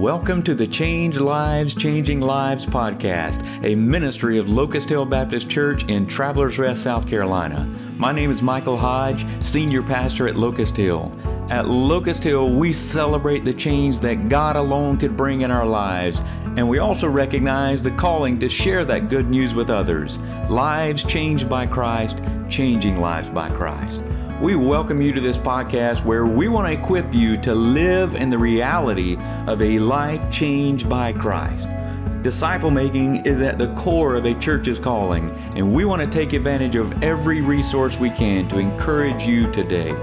Welcome to the Change Lives, Changing Lives podcast, a ministry of Locust Hill Baptist Church in Travelers Rest, South Carolina. My name is Michael Hodge, Senior Pastor at Locust Hill. At Locust Hill, we celebrate the change that God alone could bring in our lives, and we also recognize the calling to share that good news with others. Lives changed by Christ, changing lives by Christ. We welcome you to this podcast where we want to equip you to live in the reality of a life changed by Christ. Disciple making is at the core of a church's calling, and we want to take advantage of every resource we can to encourage you today.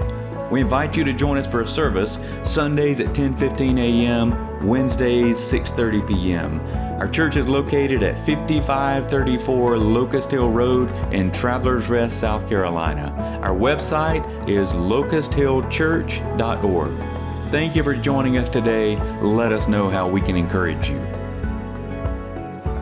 We invite you to join us for a service Sundays at 10:15 a.m., Wednesdays 6:30 p.m. Our church is located at 5534 Locust Hill Road in Travelers Rest, South Carolina. Our website is locusthillchurch.org. Thank you for joining us today. Let us know how we can encourage you.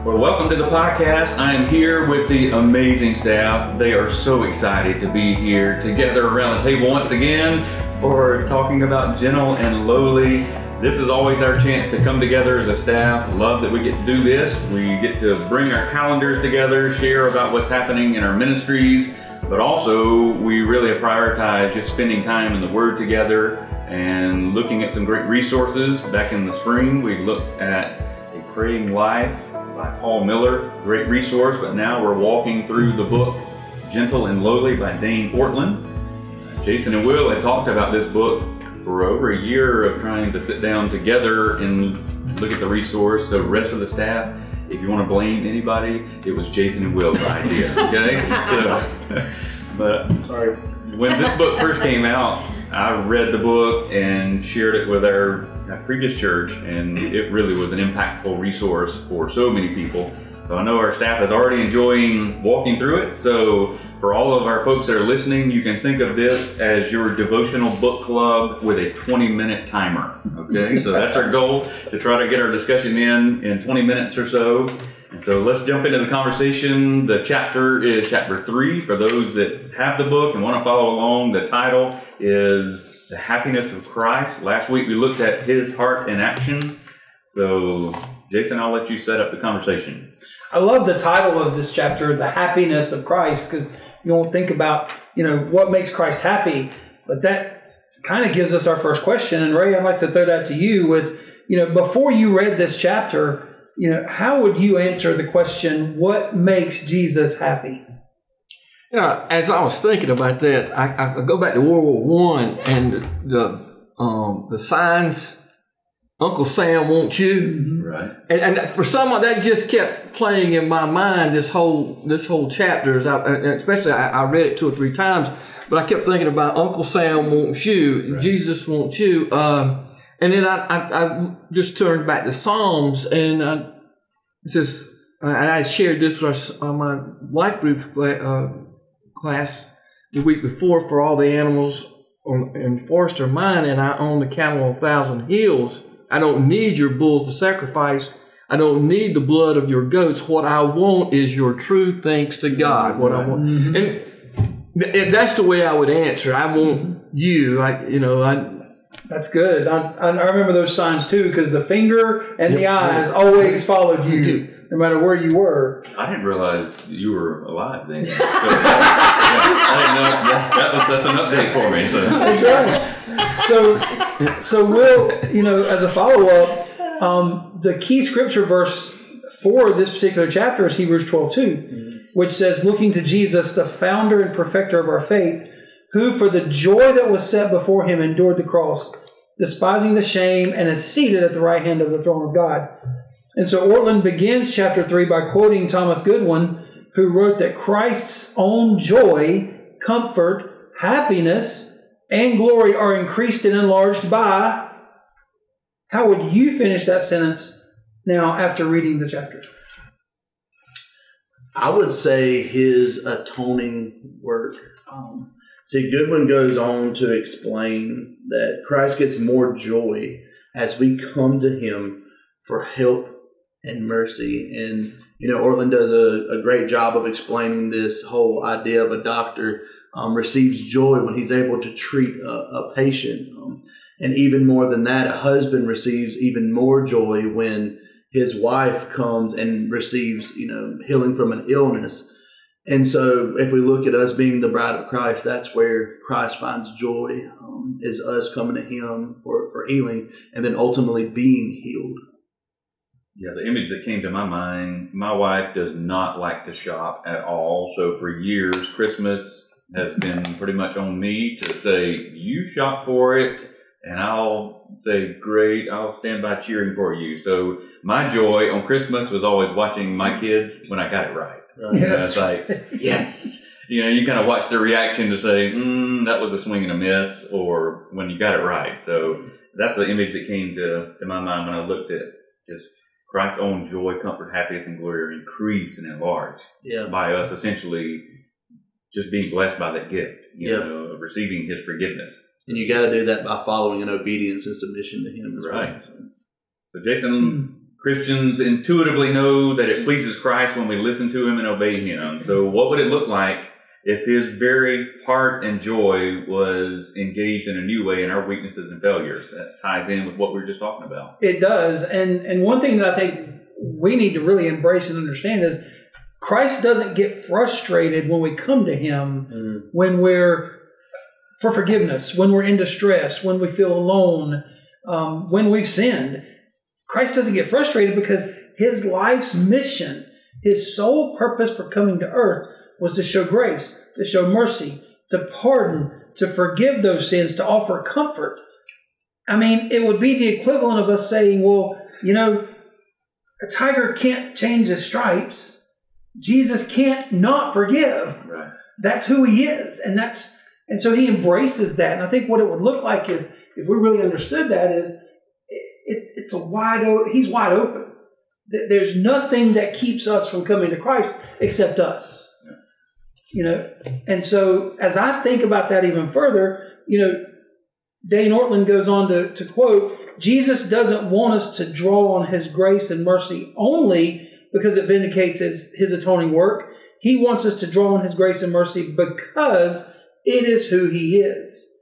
Well, welcome to the podcast. I am here with the amazing staff. They are so excited to be here together around the table once again for talking about gentle and lowly. This is always our chance to come together as a staff. Love that we get to do this. We get to bring our calendars together, share about what's happening in our ministries, but also we really have prioritized just spending time in the Word together and looking at some great resources. Back in the spring, we looked at A Praying Life by Paul Miller, great resource, but now we're walking through the book Gentle and Lowly by Dane Ortlund. Uh, Jason and Will had talked about this book for over a year of trying to sit down together and look at the resource. So, rest of the staff, if you want to blame anybody, it was Jason and Will's idea. Okay, so, but sorry, when this book first came out, I read the book and shared it with our, our previous church, and it really was an impactful resource for so many people. So I know our staff is already enjoying walking through it. So for all of our folks that are listening, you can think of this as your devotional book club with a 20 minute timer. Okay, so that's our goal to try to get our discussion in in 20 minutes or so. And so let's jump into the conversation. The chapter is chapter three. For those that have the book and want to follow along, the title is The Happiness of Christ. Last week we looked at his heart in action. So, Jason, I'll let you set up the conversation. I love the title of this chapter, The Happiness of Christ, because you don't think about, you know, what makes Christ happy, but that kind of gives us our first question. And Ray, I'd like to throw that to you with, you know, before you read this chapter, you know, how would you answer the question, what makes Jesus happy? You know, as I was thinking about that, I, I go back to World War One and the um, the signs, Uncle Sam wants you, Right. and, and for someone that just kept playing in my mind this whole this whole chapter. As I, especially I, I read it two or three times, but I kept thinking about Uncle Sam wants you, Jesus wants you. Um, and then I, I, I just turned back to Psalms and uh, it says, and I shared this with our, uh, my life group uh, class the week before for all the animals on, in forest are mine, and I own the cattle on a thousand hills. I don't need your bulls to sacrifice. I don't need the blood of your goats. What I want is your true thanks to God. What I want, mm-hmm. and th- that's the way I would answer. I want mm-hmm. you. I, you know, I, That's good. I, I I remember those signs too, because the finger and the Yep. eyes always followed you, no matter where you were. I didn't realize you were alive then. So, yeah, I didn't. That, that was, that's an update for me. So. That's right. So, so we'll, you know, as a follow up, um, the key scripture verse for this particular chapter is Hebrews 12 2, which says, Looking to Jesus, the founder and perfecter of our faith, who for the joy that was set before him endured the cross, despising the shame, and is seated at the right hand of the throne of God. And so Ortlund begins chapter 3 by quoting Thomas Goodwin, who wrote that Christ's own joy, comfort, happiness, and glory are increased and enlarged by. How would you finish that sentence now after reading the chapter? I would say his atoning work. Um, see, Goodwin goes on to explain that Christ gets more joy as we come to him for help and mercy. And, you know, Ortlund does a, a great job of explaining this whole idea of a doctor um, receives joy when he's able to treat a, a patient. Um, And even more than that, a husband receives even more joy when his wife comes and receives, you know, healing from an illness. And so, if we look at us being the bride of Christ, that's where Christ finds joy, um, is us coming to Him for, for healing and then ultimately being healed. Yeah, the image that came to my mind my wife does not like to shop at all. So, for years, Christmas has been pretty much on me to say, You shop for it, and I'll say, Great, I'll stand by cheering for you. So, my joy on Christmas was always watching my kids when I got it right. Right? You know, it's like, yes. You know, you kind of watch their reaction to say, mm, that was a swing and a miss, or when you got it right. So that's the image that came to, to my mind when I looked at just Christ's own joy, comfort, happiness, and glory are increased and enlarged Yeah. by us essentially just being blessed by that gift, you Yeah. know, of receiving his forgiveness. And you got to do that by following in obedience and submission to Him Right. well. So, So, Jason, Christians intuitively know that it pleases Christ when we listen to Him and obey Him. So, what would it look like if His very heart and joy was engaged in a new way in our weaknesses and failures? That ties in with what we were just talking about. It does, and and one thing that I think we need to really embrace and understand is Christ doesn't get frustrated when we come to Him mm, when we're for forgiveness, when we're in distress, when we feel alone, um, when we've sinned. Christ doesn't get frustrated because His life's mission, His sole purpose for coming to earth was to show grace, to show mercy, to pardon, to forgive those sins, to offer comfort. I mean, it would be the equivalent of us saying, well, you know, a tiger can't change his stripes. Jesus can't not forgive. Right. That's who he is. And that's and so he embraces that. And I think what it would look like if if we really understood that is it, it, it's a wide open he's wide open. There's nothing that keeps us from coming to Christ except us. You know, and so as I think about that even further, you know, Dane Ortlund goes on to, to quote, Jesus doesn't want us to draw on his grace and mercy only because it vindicates his, his atoning work. He wants us to draw on his grace and mercy because it is who he is.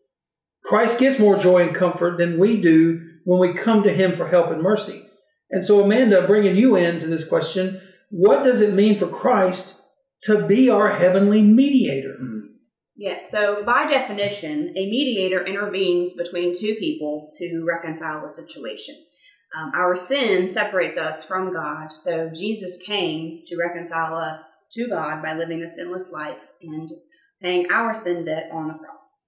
Christ gets more joy and comfort than we do when we come to him for help and mercy. And so, Amanda, bringing you into this question, what does it mean for Christ to be our heavenly mediator? Yes, so by definition, a mediator intervenes between two people to reconcile a situation. Um, our sin separates us from God, so Jesus came to reconcile us to God by living a sinless life and paying our sin debt on the cross.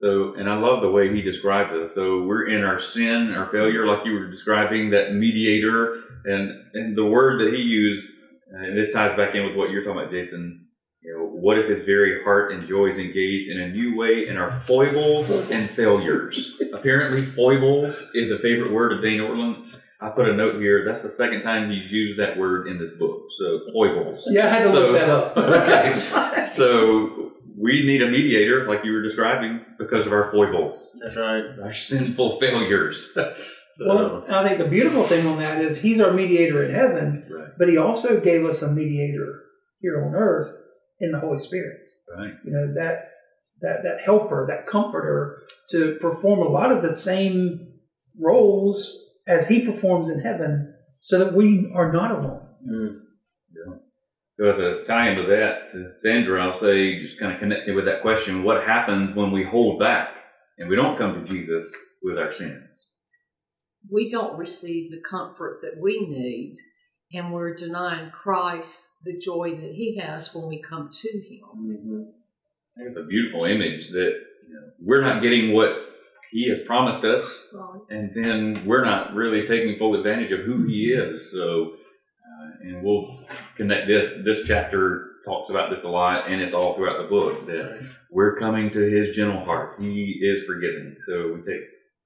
So, and I love the way he describes it. So we're in our sin, our failure, like you were describing, that mediator, and and the word that he used, and this ties back in with what you're talking about, Jason. You know, what if his very heart and joy is engaged in a new way in our foibles and failures? Apparently, foibles is a favorite word of Dane Ortlund. I put a note here. That's the second time he's used that word in this book. So foibles. Yeah, I had to So- look that up. Okay. So we need a mediator, like you were describing, because of our foibles, that's right. our sinful failures. Well, I think the beautiful thing on that is he's our mediator in heaven, right, but he also gave us a mediator here on earth in the Holy Spirit. right, You know, that that that helper, that comforter to perform a lot of the same roles as he performs in heaven so that we are not alone. Mm, So as a tie into that, to Sandra, I'll say, just kind of connected with that question, what happens when we hold back and we don't come to Jesus with our sins? We don't receive the comfort that we need, and we're denying Christ the joy that He has when we come to Him. mhm. I think it's a beautiful image that you know, we're not getting what He has promised us, Right. and then we're not really taking full advantage of who He is. So, uh, and we'll connect this. This chapter talks about this a lot, and it's all throughout the book that we're coming to His gentle heart. He is forgiving, so we take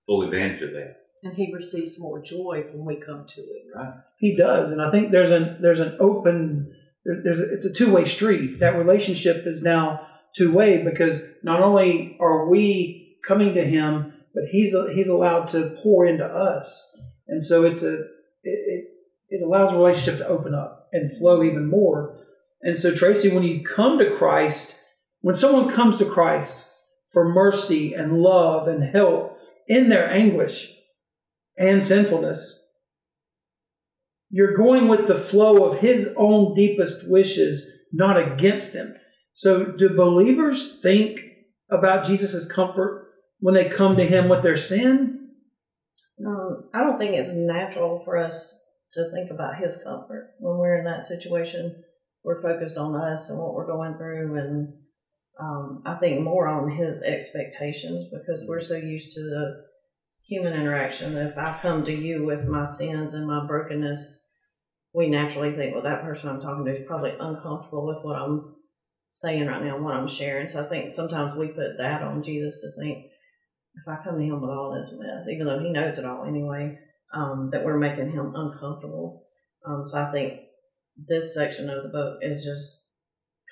full advantage of that. And He receives more joy when we come to Him. Right? He does, and I think there's an there's an open there's a, it's a two way street. That relationship is now two way because not only are we coming to him, but he's he's allowed to pour into us, and so it's a it it, it allows the relationship to open up and flow even more. And so Tracy, when you come to Christ, when someone comes to Christ for mercy and love and help in their anguish and sinfulness. You're going with the flow of his own deepest wishes, not against him. So, do believers think about Jesus' comfort when they come to him with their sin? Um, I don't think it's natural for us to think about his comfort when we're in that situation. We're focused on us and what we're going through, and um, I think more on his expectations because we're so used to the human interaction. If I come to you with my sins and my brokenness, we naturally think, well, that person I'm talking to is probably uncomfortable with what I'm saying right now, and what I'm sharing. So I think sometimes we put that on Jesus to think, if I come to him with all this mess, even though he knows it all anyway, um, that we're making him uncomfortable. Um, so I think this section of the book is just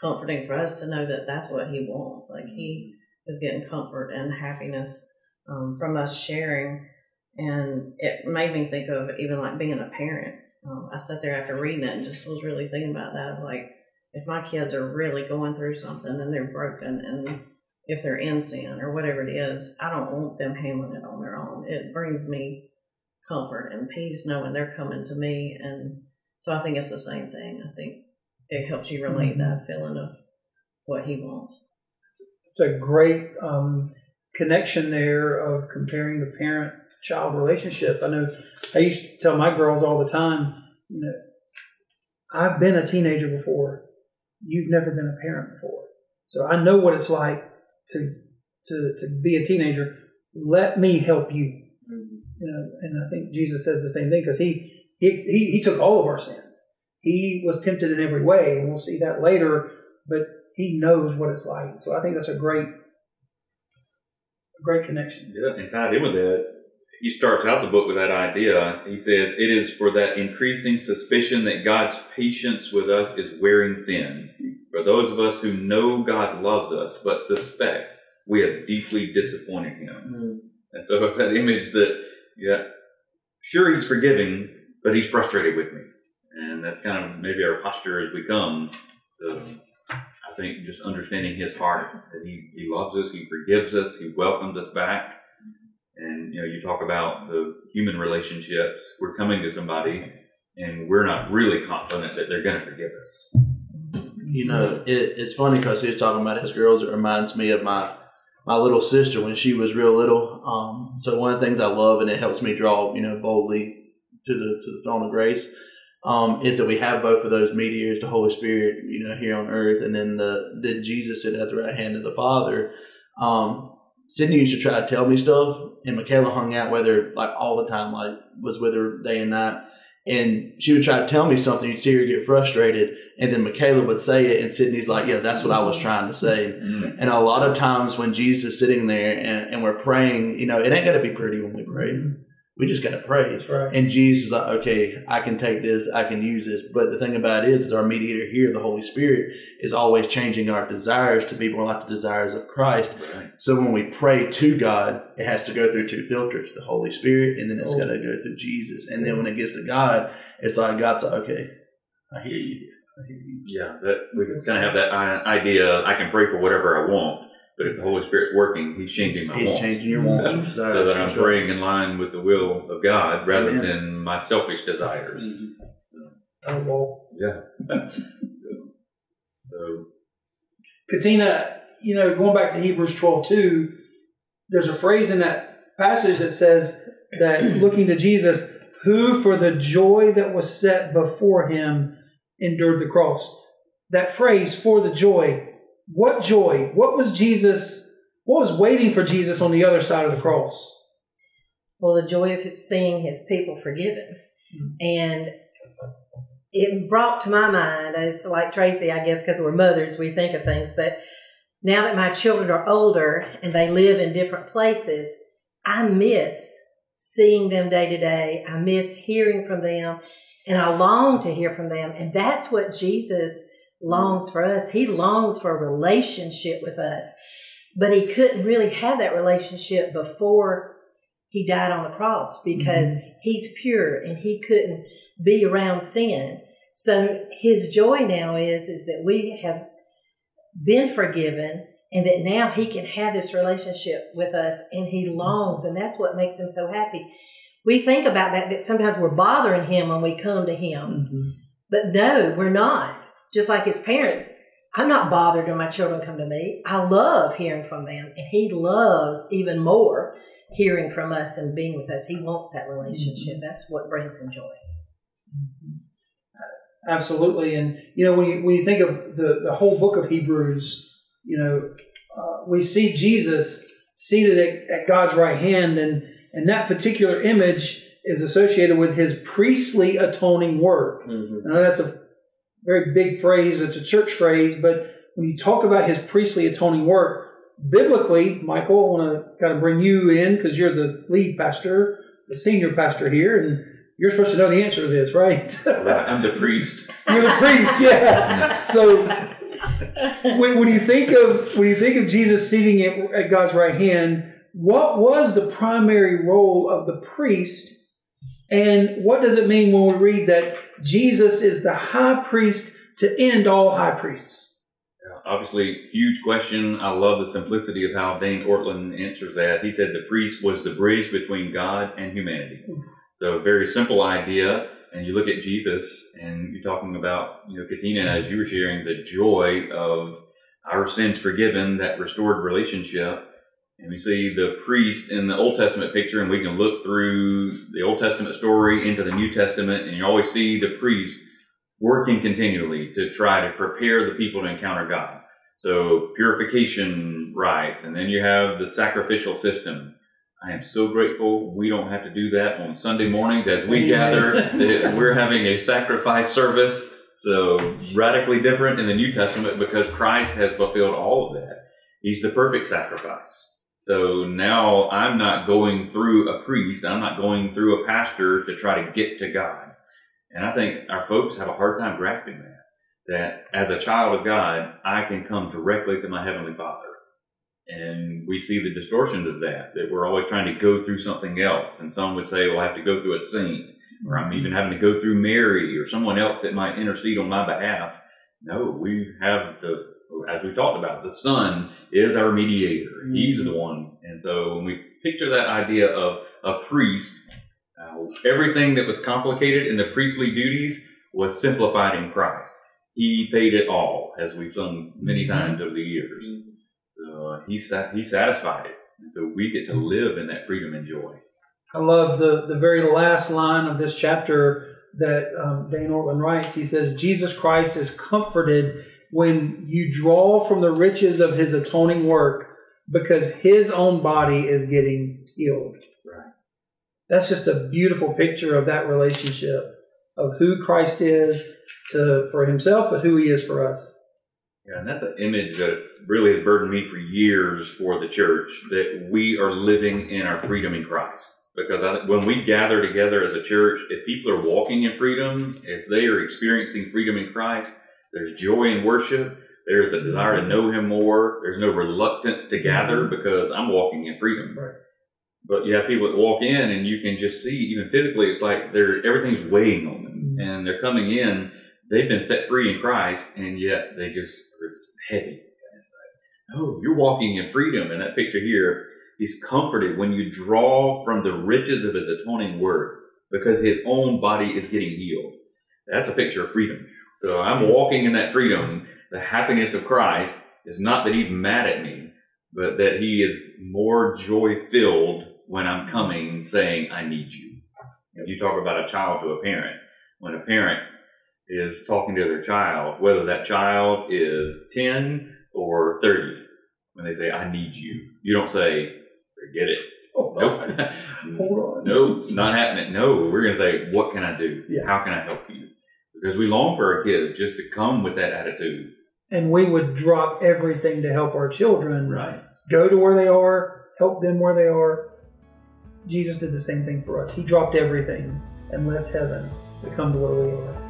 comforting for us to know that that's what he wants. Like he is getting comfort and happiness um, from us sharing. And it made me think of even like being a parent. Um, I sat there after reading it and just was really thinking about that. Like, if my kids are really going through something and they're broken and if they're in sin or whatever it is, I don't want them handling it on their own. It brings me comfort and peace knowing they're coming to me. And so I think it's the same thing. I think it helps you relate that feeling of what he wants. It's a great um, connection there of comparing the parent child relationship. I know I used to tell my girls all the time, you know, I've been a teenager before. You've never been a parent before. So I know what it's like to to to be a teenager. Let me help you. Mm-hmm. You know, and I think Jesus says the same thing because he, he he he took all of our sins. He was tempted in every way, and we'll see that later. But he knows what it's like. So I think that's a great a great connection. Yeah, and tied in with that, he starts out the book with that idea. He says, It is for that increasing suspicion that God's patience with us is wearing thin. For those of us who know God loves us but suspect we have deeply disappointed Him. Mm. And so it's that image that, yeah, sure, He's forgiving, but He's frustrated with me. And that's kind of maybe our posture as we come. To, I think just understanding His heart, that He, he loves us, He forgives us, He welcomes us back. And you know, you talk about the human relationships. We're coming to somebody, and we're not really confident that they're going to forgive us. You know, it, it's funny because he was talking about his girls. It reminds me of my my little sister when she was real little. Um, so one of the things I love, and it helps me draw, you know, boldly to the to the throne of grace, um, is that we have both of those mediators, the Holy Spirit, you know, here on earth, and then the the Jesus at the right hand of the Father. Um, Sydney used to try to tell me stuff, and Michaela hung out with her like all the time, like was with her day and night. And she would try to tell me something, you'd see her get frustrated, and then Michaela would say it, and Sydney's like, "Yeah, that's what I was trying to say." Mm. And a lot of times when Jesus is sitting there and, and we're praying, you know, it ain't got to be pretty when we pray. We just got to pray. Right. And Jesus is like, okay, I can take this, I can use this. But the thing about it is, is our mediator here, the Holy Spirit, is always changing our desires to be more like the desires of Christ. Right. So when we pray to God, it has to go through two filters: the Holy Spirit, and then it's Oh. got to go through Jesus. And then when it gets to God, it's like God's like, okay, I hear you. I hear you. Yeah, that we can kind of have that i- idea. I can pray for whatever I want, but if the Holy Spirit's working, He's changing my wants. He's wants. changing your wants and desires. so that I'm praying in line with the will of God rather Amen. than my selfish desires. Mhm. Oh, well, Yeah. so Katina, you know, going back to Hebrews 12 2, there's a phrase in that passage that says that looking to Jesus, who for the joy that was set before him endured the cross. That phrase, for the joy, what joy? What was Jesus, what was waiting for Jesus on the other side of the cross? Well, the joy of his seeing his people forgiven. Hmm. And it brought to my mind, as like Tracy, I guess, because we're mothers, we think of things, but now that my children are older and they live in different places, I miss seeing them day to day. I miss hearing from them and I long to hear from them. And that's what Jesus longs for us. He longs for a relationship with us, but he couldn't really have that relationship before he died on the cross because he's pure and he couldn't be around sin. So his joy now is is that we have been forgiven and that now he can have this relationship with us and he longs and that's what makes him so happy we think about that that sometimes we're bothering him when we come to him Mhm. but no we're not just like his parents. I'm not bothered when my children come to me. I love hearing from them and he loves even more hearing from us and being with us. He wants that relationship. That's what brings him joy. Absolutely, and you know when you when you think of the the whole book of Hebrews, you know uh, we see Jesus seated at, at God's right hand, and and that particular image is associated with His priestly atoning work. Mhm. I know that's a very big phrase; it's a church phrase, but when you talk about His priestly atoning work, biblically, Michael, I want to kind of bring you in because you're the lead pastor, the senior pastor here, and you're supposed to know the answer to this, right? Right. I'm the priest. You're the priest, yeah. So when, when you think of when you think of Jesus sitting at, at God's right hand, what was the primary role of the priest, and what does it mean when we read that Jesus is the high priest to end all high priests? Obviously, huge question. I love the simplicity of how Dane Ortlund answers that. He said the priest was the bridge between God and humanity. So, very simple idea. And you look at Jesus, and you're talking about, you know, Katina, as you were sharing, the joy of our sins forgiven, that restored relationship. And we see the priest in the Old Testament picture, and we can look through the Old Testament story into the New Testament, and you always see the priest working continually to try to prepare the people to encounter God. So purification rites, and then you have the sacrificial system. I am so grateful we don't have to do that on Sunday mornings as we gather. We're having a sacrifice service. So radically different in the New Testament because Christ has fulfilled all of that. He's the perfect sacrifice. So now I'm not going through a priest, I'm not going through a pastor to try to get to God. And I think our folks have a hard time grasping that. That as a child of God, I can come directly to my Heavenly Father. And we see the distortions of that, that we're always trying to go through something else. And some would say, well, I have to go through a saint, or I'm even having to go through Mary or someone else that might intercede on my behalf. No, we have the, as we talked about, the Son is our mediator. He's the one. And so when we picture that idea of a priest, uh, everything that was complicated in the priestly duties was simplified in Christ. He paid it all, as we've sung many times over the years. Uh, he, sat, he satisfied it. And so we get to live in that freedom and joy. I love the, the very last line of this chapter that um, Dane Ortlund writes. He says, Jesus Christ is comforted when you draw from the riches of his atoning work because his own body is getting healed. Right. That's just a beautiful picture of that relationship of who Christ is to for himself, but who he is for us. Yeah, and that's an image that really has burdened me for years for the church that we are living in our freedom in Christ. Because I, when we gather together as a church, if people are walking in freedom, if they are experiencing freedom in Christ, there's joy in worship. There's a desire to know Him more. There's no reluctance to gather because I'm walking in freedom. Right. But you have people that walk in and you can just see, even physically, it's like they're everything's weighing on them, Mhm. and they're coming in. They've been set free in Christ, and yet they just are heavy. Like, oh, you're walking in freedom. And that picture here, he's comforted when you draw from the riches of his atoning work because his own body is getting healed. That's a picture of freedom. So I'm walking in that freedom. The happiness of Christ is not that he's mad at me, but that he is more joy filled when I'm coming saying, I need you. And you talk about a child to a parent. When a parent is talking to their child, whether that child is 10 or 30, when they say, I need you, you don't say, forget it. Oh, Nope. Hold on. no, not happening. No, we're going to say, what can I do? Yeah. How can I help you? Because we long for our kids just to come with that attitude. And we would drop everything to help our children Right. go to where they are, help them where they are. Jesus did the same thing for us. He dropped everything and left heaven to come to where we are.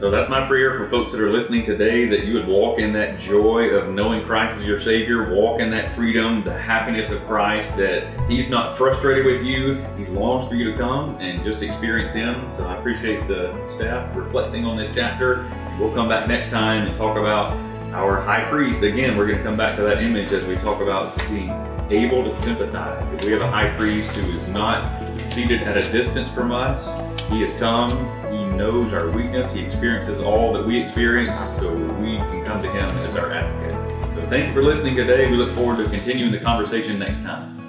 So that's my prayer for folks that are listening today that you would walk in that joy of knowing Christ as your Savior, walk in that freedom, the happiness of Christ, that He's not frustrated with you. He longs for you to come and just experience Him. So I appreciate the staff reflecting on this chapter. We'll come back next time and talk about our high priest. Again, we're going to come back to that image as we talk about being able to sympathize. If we have a high priest who is not seated at a distance from us, he has come, knows our weakness, he experiences all that we experience, so we can come to him as our advocate. So thank you for listening today. We look forward to continuing the conversation next time.